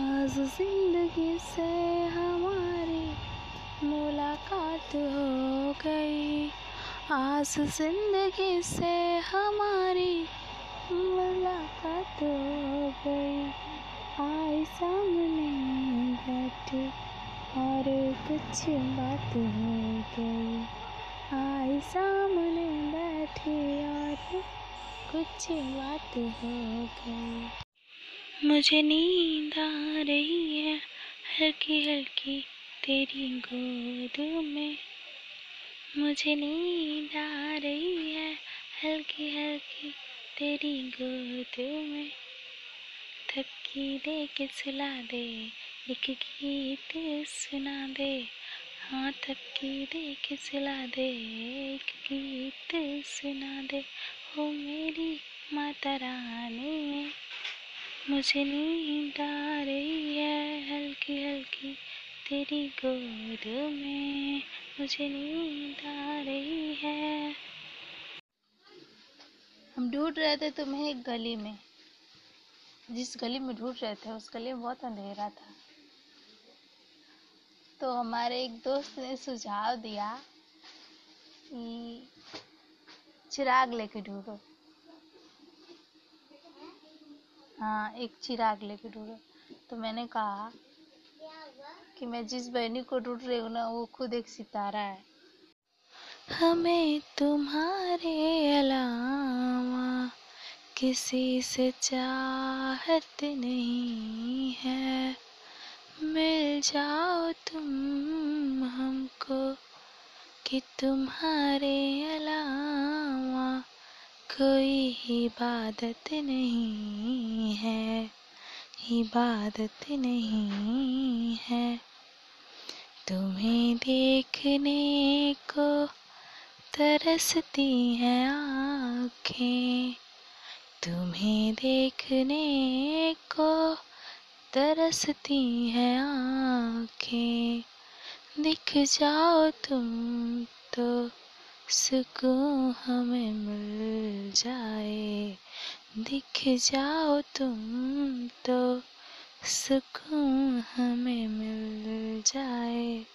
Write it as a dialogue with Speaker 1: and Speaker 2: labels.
Speaker 1: आज ज़िंदगी से हमारी मुलाकात हो गई। आज ज़िंदगी से हमारी मुलाकात हो गई। आई सामने बैठी और कुछ बात हो गई। आई सामने बैठी और कुछ बात हो गई। मुझे नींद आ रही है। हल्की हल्की तेरी गोद में। मुझे नींद आ रही है। हल्की हल्की तेरी गोद में। थपकी दे के सुला दे, एक गीत सुना दे। हाँ थपकी दे के सुला दे, एक गीत सुना दे। हो मेरी माता रानी मुझे नींद आ रही है, हल्की हल्की तेरी गोद में। मुझे नींद आ रही है। हम ढूंढ रहे थे तुम्हें एक गली में। जिस गली में ढूंढ रहे थे, उस गली में बहुत अंधेरा था। तो हमारे एक दोस्त ने सुझाव दिया कि चिराग लेके ढूंढो। हाँ एक चिराग लेके ढूंढो तो मैंने कहा कि मैं जिस बहनी को ढूंढ रही हूँ ना, वो खुद एक सितारा है। हमें तुम्हारे अलावा किसी से चाहत नहीं है। मिल जाओ तुम हमको कि तुम्हारे अलावा कोई इबादत नहीं है, इबादत नहीं है। तुम्हें देखने को तरसती हैं आँखें, तुम्हें देखने को तरसती हैं आँखें। दिख जाओ तुम तो। सुकून हमें मिल जाए। दिख जाओ तुम तो सुकून हमें मिल जाए।